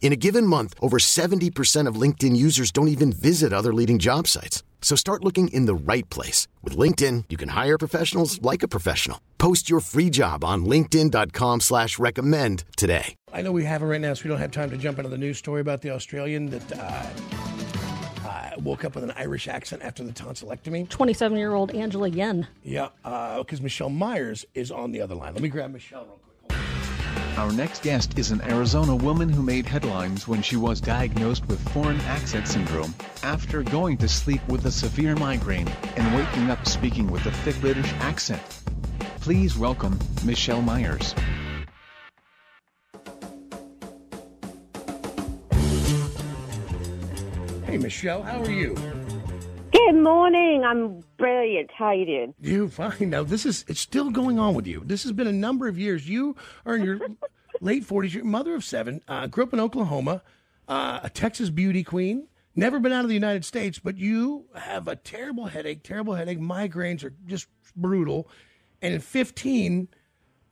In a given month, over 70% of LinkedIn users don't even visit other leading job sites. So start looking in the right place. With LinkedIn, you can hire professionals like a professional. Post your free job on linkedin.com slash recommend today. I know we have it right now, so we don't have time to jump into the news story about the Australian that uh, uh, woke up with an Irish accent after the tonsillectomy. 27 year old Angela Yen. Yeah, because Michelle Myers is on the other line. Let me grab Michelle real quick. Our next guest is an Arizona woman who made headlines when she was diagnosed with foreign accent syndrome after going to sleep with a severe migraine and waking up speaking with a thick British accent. Please welcome Michelle Myers. Hey, Michelle, how are you? Good morning. I'm brilliant. How you doing? You fine. Now, this is, it's still going on with you. This has been a number of years. You are in your late 40s. You're mother of seven, uh, grew up in Oklahoma, uh, a Texas beauty queen, never been out of the United States, but you have a terrible headache, terrible headache. Migraines are just brutal. And in 15,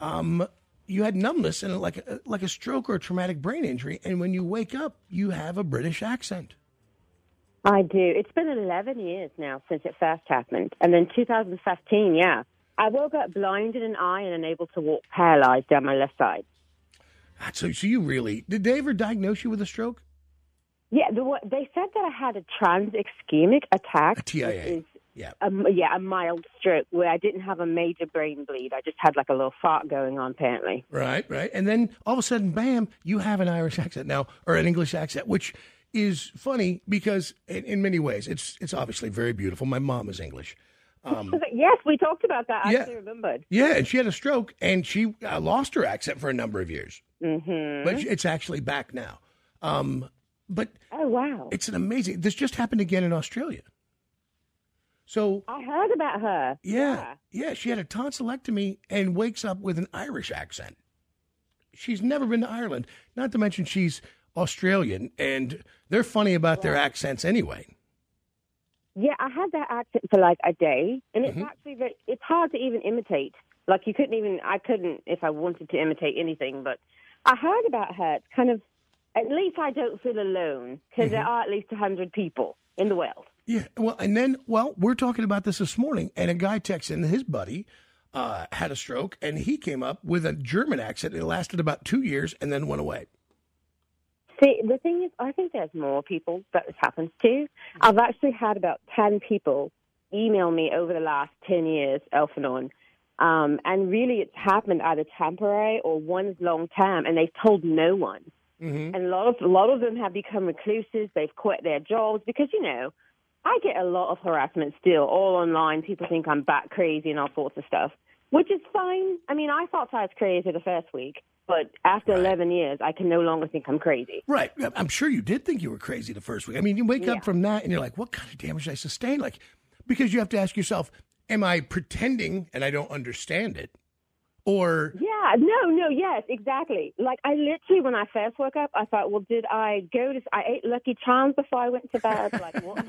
um, you had numbness and like a, like a stroke or a traumatic brain injury. And when you wake up, you have a British accent. I do. It's been 11 years now since it first happened. And then 2015, yeah. I woke up blind in an eye and unable to walk paralyzed down my left side. Ah, so, so you really, did they ever diagnose you with a stroke? Yeah, the, they said that I had a trans ischemic attack. A TIA. is Yeah. a, yeah, a mild stroke where I didn't have a major brain bleed. I just had like a little fart going on, apparently. Right, right. And then all of a sudden, bam, you have an Irish accent now, or an English accent, which is funny because in, in many ways, it's it's obviously very beautiful. My mom is English. Um, yes, we talked about that. I Yeah. actually remembered. yeah, and she had a stroke, and she uh, lost her accent for a number of years, Mm-hmm. but it's actually back now. Um, but Oh, wow. it's an amazing. This just happened again in Australia. So I heard about her. Yeah, yeah, she had a tonsillectomy and wakes up with an Irish accent. She's never been to Ireland. Not to mention she's Australian, and they're funny about their accents anyway. Yeah, I had that accent for like a day, and it's Mm-hmm. actually very, it's hard to even imitate. Like you couldn't even I couldn't if I wanted to imitate anything. But I heard about her. It's kind of at least I don't feel alone because there Mm-hmm. are at least a hundred people in the world. Yeah, well, and then, well, we're talking about this this morning, and a guy texts in his buddy uh, had a stroke, and he came up with a German accent. It lasted about two years and then went away. See, the thing is, I think there's more people that this happens to. I've actually had about 10 people email me over the last 10 years, off and on. Um, and really, it's happened either temporary or one is long term, and they've told no one. And a lot of a lot of them have become recluses. They've quit their jobs because you know, I get a lot of harassment still, all online. People think I'm bat crazy and all sorts of stuff, which is fine. I mean, I thought I was crazy the first week, but after 11 years, I can no longer think I'm crazy. Right. I'm sure you did think you were crazy the first week. I mean, you wake Yeah. up from that and you're like, what kind of damage did I sustain? Like, because you have to ask yourself, am I pretending and I don't understand it? Or, Yeah, no, no, yes, exactly. Like I literally, when I first woke up, I thought, well, did I go to? I ate Lucky Charms before I went to bed. Like what?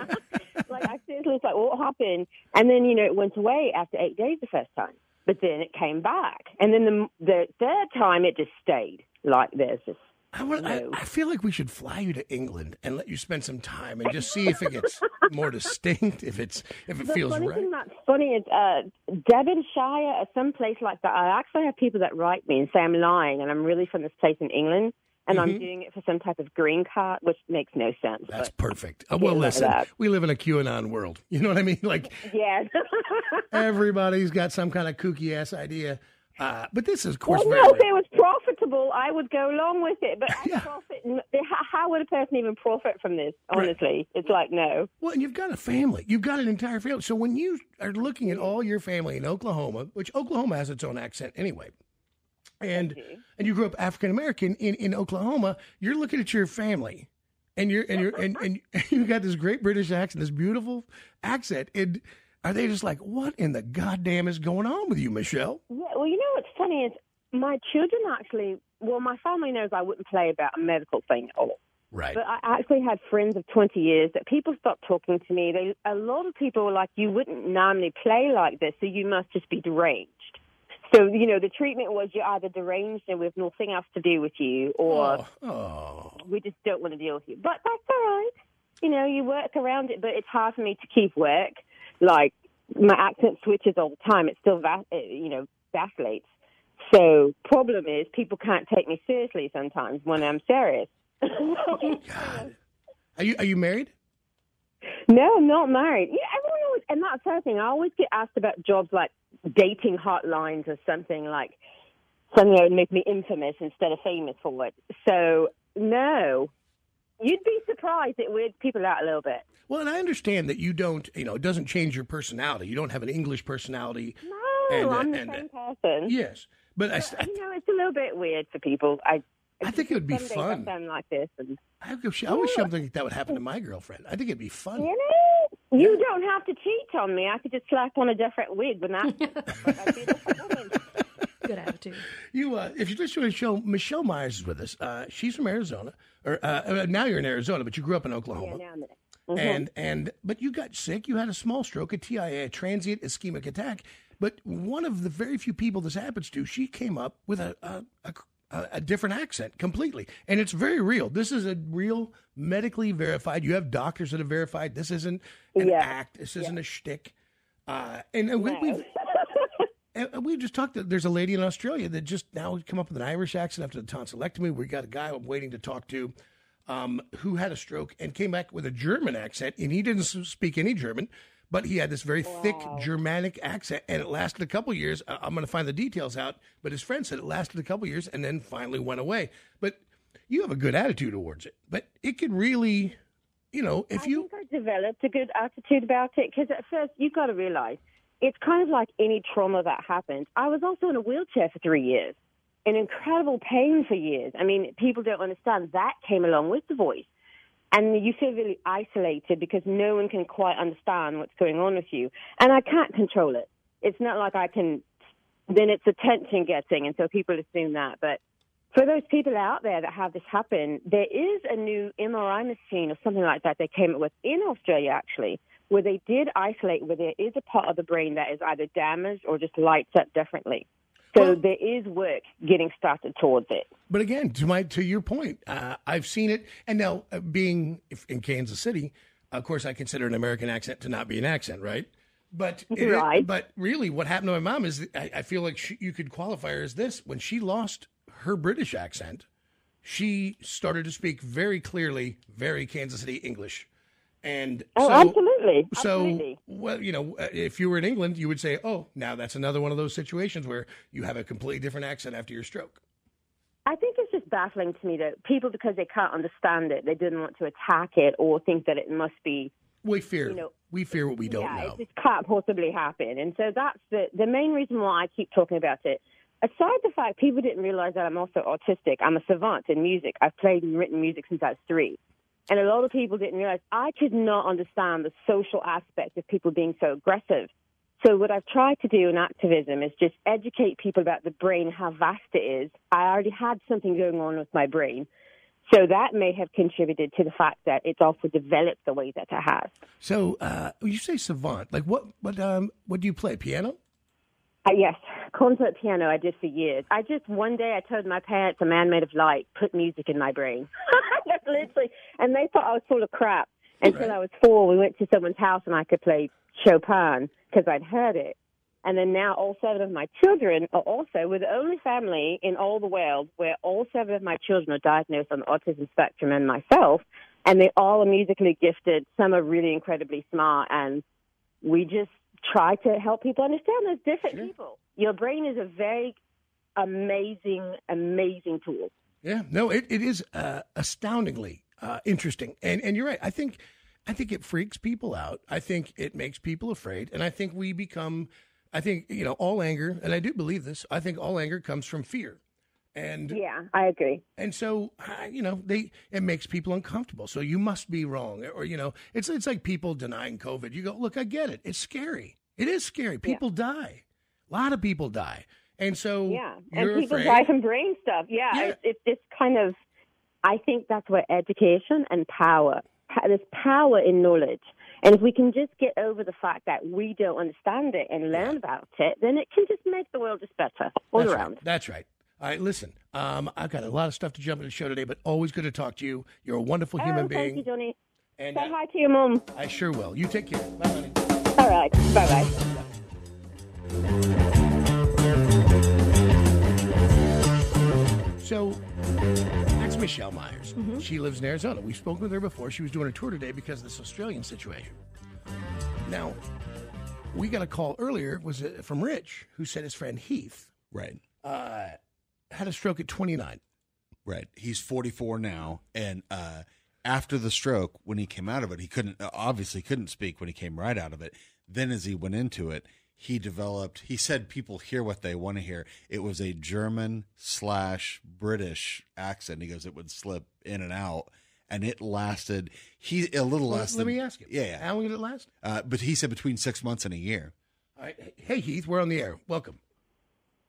like I seriously was like, what happened? And then you know it went away after eight days the first time, but then it came back, and then the the third time it just stayed. Like this. just I, want, I, I feel like we should fly you to England and let you spend some time and just see if it gets more distinct, if it's if it the feels funny right. thing that's funny is uh, Devonshire or some place like that. I actually have people that write me and say I'm lying and I'm really from this place in England and I'm doing it for some type of green card, which makes no sense. Mm-hmm. That's perfect. Uh, well, listen, we live in a QAnon world. You know what I mean? Like yeah. everybody's got some kind of kooky ass idea. Uh, but this is, of course, well, no, if it was profitable I would go along with it. But I profit, how, how would a person even profit from this? Honestly, it's like no. Well, and you've got a family. You've got an entire family. So when you are looking at all your family in Oklahoma, which Oklahoma has its own accent anyway, and mm-hmm. and you grew up African American in, in Oklahoma, you're looking at your family, and you're and you're and, and you got this great British accent, this beautiful accent, and are they just like, what in the goddamn is going on with you, Michelle? Yeah, well, you know what's funny is my children actually. Well, my family knows I wouldn't play about a medical thing at all. Right. But I actually had friends of 20 years that people stopped talking to me. They, a lot of people were like, you wouldn't normally play like this, so you must just be deranged. So, you know, the treatment was you're either deranged and we have nothing else to do with you, or oh, oh. we just don't want to deal with you. But that's all right. You know, you work around it, but it's hard for me to keep work. Like, my accent switches all the time. It still, va- you know, vacillates. So, problem is, people can't take me seriously sometimes when I'm serious. God. Are you are you married? No, I'm not married. Yeah, everyone always, and that's the thing. I always get asked about jobs like dating hotlines or something like something that would make me infamous instead of famous for it. So, no. You'd be surprised. It weirds people out a little bit. Well, and I understand that you don't, you know, it doesn't change your personality. You don't have an English personality. No, And, uh, I'm the and, uh, same person. Yes, but I, But, you know, it's a little bit weird for people. I I think it would be fun. I like this, and I wish, I wish something like that would happen to my girlfriend. I think it'd be fun. you know, you don't have to cheat on me. I could just slap on a different wig when that. I'd be a different woman. Good attitude. You, uh, if you're listening to the show, Michelle Myers is with us. Uh, she's from Arizona, or uh, uh, now you're in Arizona, but you grew up in Yeah, Oklahoma. now I'm in it. Mhm. And and but you got sick. You had a small stroke, a TIA, a transient ischemic attack. But one of the very few people this happens to, she came up with a a, a, a different accent completely, and it's very real. This is a real medically verified. You have doctors that have verified this isn't an Yeah. act. This isn't a shtick. Uh, and, and we, we've and we just talked. To, there's a lady in Australia that just now come up with an Irish accent after the tonsillectomy. We got a guy I'm waiting to talk to, um, who had a stroke and came back with a German accent, and he didn't speak any German, but he had this very thick Germanic accent, and it lasted a couple years. I'm going to find the details out, but his friend said it lasted a couple years and then finally went away. But you have a good attitude towards it, but it could really, you know, if I you think I developed a good attitude about it because at first you've got to realize it's kind of like any trauma that happens. I was also in a wheelchair for three years, in incredible pain for years. I mean, people don't understand that came along with the voice. And you feel really isolated because no one can quite understand what's going on with you. And I can't control it. It's not like I can, then it's attention getting. And so people assume that. But for those people out there that have this happen, there is a new MRI machine or something like that they came up with in Australia actually, where they did isolate where there is a part of the brain that is either damaged or just lights up differently. So there is work getting started towards it. But again, to my to your point, uh, I've seen it, and now uh, being in Kansas City, of course, I consider an American accent to not be an accent, right? But it- Right. but really, what happened to my mom is I, I feel like she, you could qualify her as this when she lost her British accent, she started to speak very clearly, very Kansas City English, and Oh, so, absolutely. So, Absolutely. well, you know, uh, if you were in England, you would say, "Oh, now that's another one of those situations where you have a completely different accent after your stroke." I think it's just baffling to me that people, because they can't understand it, they didn't want to attack it or think that it must be We fear. You know, we fear what we don't yeah, know. it just can't possibly happen. And so that's the the main reason why I keep talking about it. Aside the fact people didn't realize that I'm also autistic, I'm a savant in music. I've played and written music since I was three. And a lot of people didn't realize I could not understand the social aspect of people being so aggressive. So what I've tried to do in activism is just educate people about the brain, how vast it is. I already had something going on with my brain. So that may have contributed to the fact that it's also developed the way that it has. So, uh, you say savant, like what? What? Um, what do you play? Piano? Uh, yes, concert piano I did for years. I just one day I told my parents a man made of light put music in my brain. Literally, and they thought I was full of crap. Until Right. I was four, we went to someone's house and I could play Chopin because I'd heard it. And then now all seven of my children are also, we're the only family in all the world where all seven of my children are diagnosed on the autism spectrum and myself, and they all are musically gifted. Some are really incredibly smart, and we just try to help people understand there's different people. Your brain is a very amazing, amazing tool. Yeah, no, it, it is uh, astoundingly uh, interesting, and and you're right. I think I think it freaks people out. I think it makes people afraid, and I think we become. I think you know all anger, and I do believe this. I think all anger comes from fear, and Yeah, I agree. and so you know they it makes people uncomfortable. So you must be wrong, or you know it's it's like people denying COVID. You go, look, I get it. It's scary. It is scary. People die. A lot of people die, and so Yeah, and people afraid. die from brain stuff. Yeah, Yeah. It's, it's this kind of. I think that's where education and power. There's power in knowledge, and if we can just get over the fact that we don't understand it and learn about it, then it can just make the world just better all That's around. Right. That's right. All right, listen. Um, I've got a lot of stuff to jump into the show today, but always good to talk to you. You're a wonderful human oh, being, thank you, Johnny. and Say uh, hi to your mom. I sure will. You take care. Bye, honey. All right. Bye bye. So that's Michelle Myers. Mm-hmm. She lives in Arizona. We've spoken with her before. She was doing a tour today because of this Australian situation. Now, we got a call earlier was from Rich, who said his friend Heath Right. uh, had a stroke at 29. Right. He's 44 now, and uh, after the stroke, when he came out of it, he couldn't uh, obviously couldn't speak when he came right out of it. Then, as he went into it, he developed. He said people hear what they want to hear. It was a German slash British accent. He goes, it would slip in and out, and it lasted. He a little less. let than, me ask you. Yeah, yeah. How long did it last? Uh, but he said between six months and a year. All right. Hey, Heath, we're on the air. Welcome.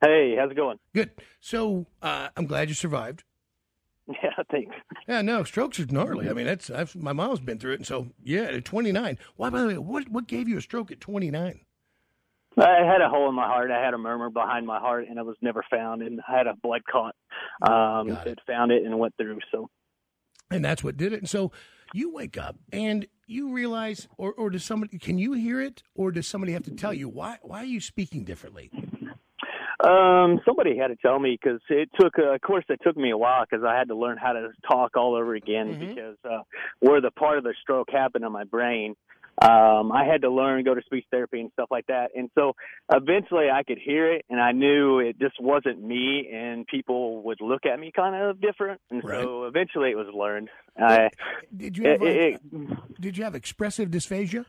Hey, how's it going? Good. So uh, I'm glad you survived. Yeah, thanks. Yeah, no, strokes are gnarly. I mean, that's I've, my mom's been through it, and so yeah, at 29. Why, by the way, what what gave you a stroke at 29? I had a hole in my heart. I had a murmur behind my heart, and it was never found. And I had a blood clot. Um, it. it found it and went through. So and that's what did it. And so you wake up and you realize, or or does somebody can you hear it, or does somebody have to tell you why why are you speaking differently? Um, somebody had to tell me because it took. Uh, of course, it took me a while because I had to learn how to talk all over again Mhm. because uh, where the part of the stroke happened in my brain. Um, I had to learn, go to speech therapy and stuff like that. And so eventually I could hear it and I knew it just wasn't me and people would look at me kind of different. And Right. so eventually it was learned. I, Did you have it, it, did you have expressive dysphasia?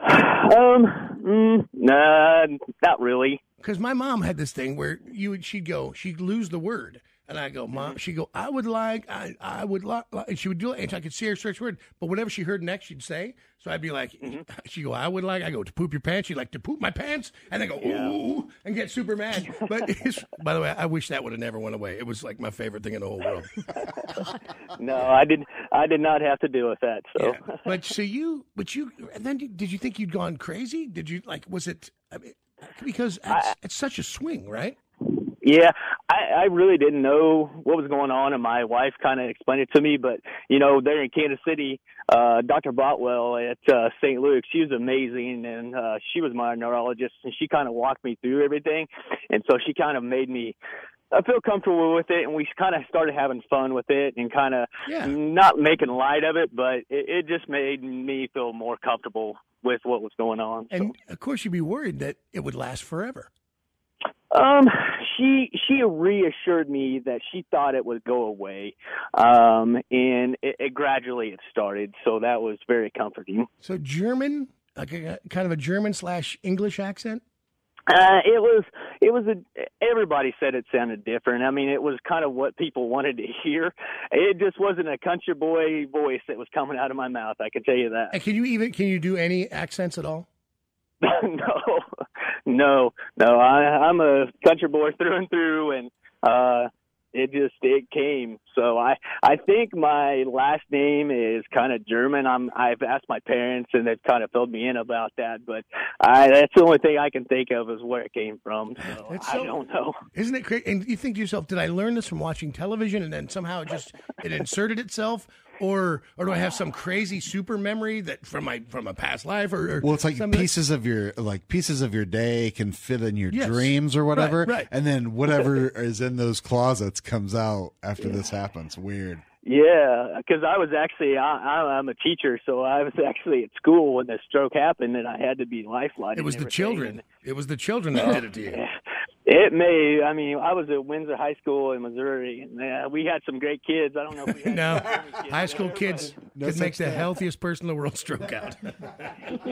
um, mm, nah, not really. Because my mom had this thing where you would she'd go she'd lose the word. And I go, Mm-hmm. Mom. She'd go, I would like, I, I would like, and she would do it, and I could see her search word. But whatever she heard next, she'd say. So I'd be like, Mm-hmm. she'd go, I would like, I go to poop your pants. She'd like to poop my pants, and I go, ooh, and get super mad. But it's, by the way, I wish that would have never went away. It was like my favorite thing in the whole world. No, I did. I did not have to deal with that. So Yeah. But so you, but you, and then did you think you'd gone crazy? Did you like? Was it? I mean, because it's, it's such a swing, right? Yeah, I, I really didn't know what was going on, and my wife kind of explained it to me. But you know, there in Kansas City, uh, Dr. Botwell at uh, St. Luke's, she was amazing, and uh, she was my neurologist, and she kind of walked me through everything, and so she kind of made me. I feel comfortable with it, and we kind of started having fun with it, and kind of Yeah. not making light of it, but it, it just made me feel more comfortable with what was going on. so. And of course, you'd be worried that it would last forever. Um, she she reassured me that she thought it would go away, um, and it, it gradually it started. So that was very comforting. So German, like a, kind of a German slash English accent. Uh, it was it was a everybody said it sounded different. I mean, it was kind of what people wanted to hear. It just wasn't a country boy voice that was coming out of my mouth. I can tell you that. And can you even can you do any accents at all? no, no, no. I, I'm a country boy through and through, and uh, it just it came. So I I think my last name is kind of German. I'm I've asked my parents, and they've kind of filled me in about that. But I that's the only thing I can think of is where it came from. So It's I don't know. Isn't it crazy? And you think to yourself, did I learn this from watching television, and then somehow it just it inserted itself, or or do I have some crazy super memory that from my from a past life, or, or Well, it's like something pieces of your like pieces of your day can fit in your Yes. dreams or whatever, Right, right. and then whatever is in those closets comes out after this happens. Weird. Yeah, because I was actually I, I, I'm a teacher, so I was actually at school when the stroke happened, and I had to be lifeline. It was the children. It was the children that did it to you. It may. I mean, I was at Windsor High School in Missouri, and uh, we had some great kids. I don't know if we had No, kids high school there, kids No could make the thing. healthiest person in the world stroke out.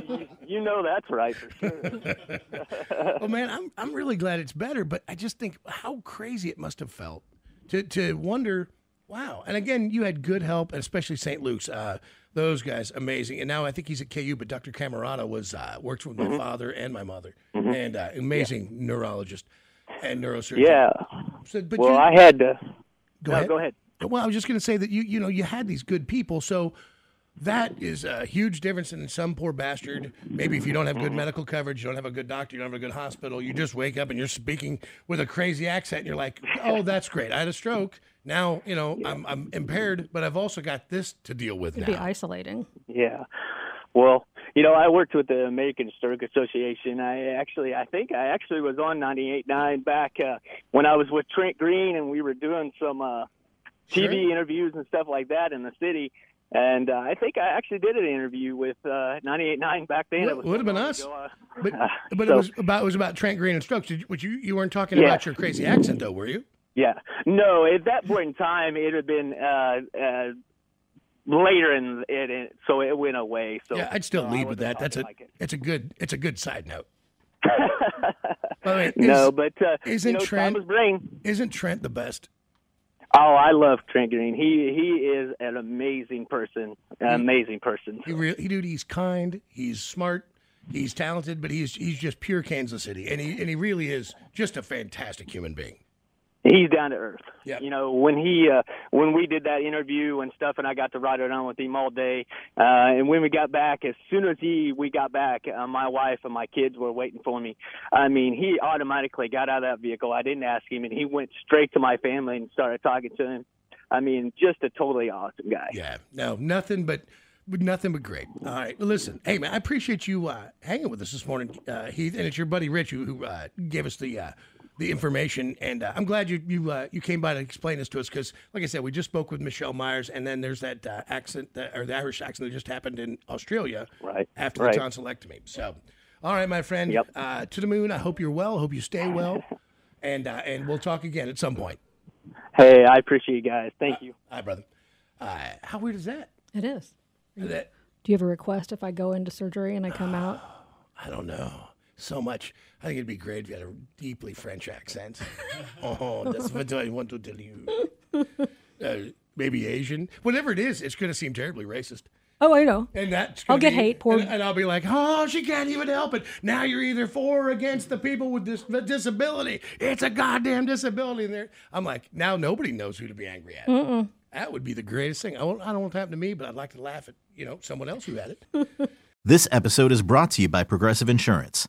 You, you know that's right for sure. well, man, I'm I'm really glad it's better, but I just think how crazy it must have felt to to wonder. Wow, and again, you had good help, and especially St. Luke's. Uh, those guys, amazing. And now I think he's at KU, but Dr. Camerata was uh, works with my Mm-hmm. father and my mother, and uh, amazing neurologist and neurosurgeon. yeah. So, but Well, you, I had to. go no, ahead. go ahead. Well, I was just going to say that you you know you had these good people, so that is a huge difference in some poor bastard. Maybe if you don't have good medical coverage, you don't have a good doctor, you don't have a good hospital, you just wake up and you're speaking with a crazy accent, and you're like, "Oh, that's great. I had a stroke. Now you know I'm I'm impaired, but I've also got this to deal with It'd be isolating. Yeah. Well, you know, I worked with the American Stroke Association. I actually, I think I actually was on 98.9 back uh, when I was with Trent Green, and we were doing some uh, TV Sure. interviews and stuff like that in the city. And uh, I think I actually did an interview with uh, 98.9 back then. Would- It would have been us. ago, uh, But but so- it was about it was about Trent Green and strokes. Did you, which you you weren't talking Yeah. about your crazy accent though, were you? Yeah. No, at that point in time, it had been uh, uh, later in it, so it went away. So yeah, I'd still lead with that. That's a like it. it's a good it's a good side note. Way, no, but uh, isn't you know, Trent-. Isn't Trent the best? Oh, I love Trent Green. He he is an amazing person. An amazing person. He really, he dude, he's kind, he's smart, he's talented, but he's he's just pure Kansas City, and he and he really is just a fantastic human being. He's down to earth. Yeah. You know, when he uh when we did that interview and stuff and I got to ride around with him all day, uh and when we got back, as soon as he we got back, uh, my wife and my kids were waiting for me. I mean, he automatically got out of that vehicle. I didn't ask him and he went straight to my family and started talking to him. I mean, just a totally awesome guy. Yeah, no, nothing but. but Nothing but great. All right, well, listen, hey man, I appreciate you uh, hanging with us this morning, uh, Heath, and it's your buddy Rich who, who uh, gave us the uh, the information, and uh, I'm glad you you uh, you came by to explain this to us because, like I said, we just spoke with Michelle Myers, and then there's that uh, accent that, or the Irish accent that just happened in Australia, Right, after right. the tonsillectomy. So, all right, my friend, Yep. uh, to the moon. I hope you're well. Hope you stay well, and uh, and we'll talk again at some point. Hey, I appreciate you guys. Thank you. Hi, brother. Uh, how weird is that? It is. That Do you have a request if I go into surgery and I come out? I don't know. So much. I think it'd be great if you had a deeply French accent. oh, that's what I want to tell you. Uh, maybe Asian. Whatever it is, it's going to seem terribly racist. Oh, I know. And that's I'll get be- hate. Poor- and, and I'll be like, oh, she can't even help it. Now you're either for or against the people with this disability. It's a goddamn disability. And there, I'm like, now nobody knows who to be angry at. That would be the greatest thing. I, won't, I don't want it to happen to me, but I'd like to laugh at you know someone else who had it. This episode is brought to you by Progressive Insurance.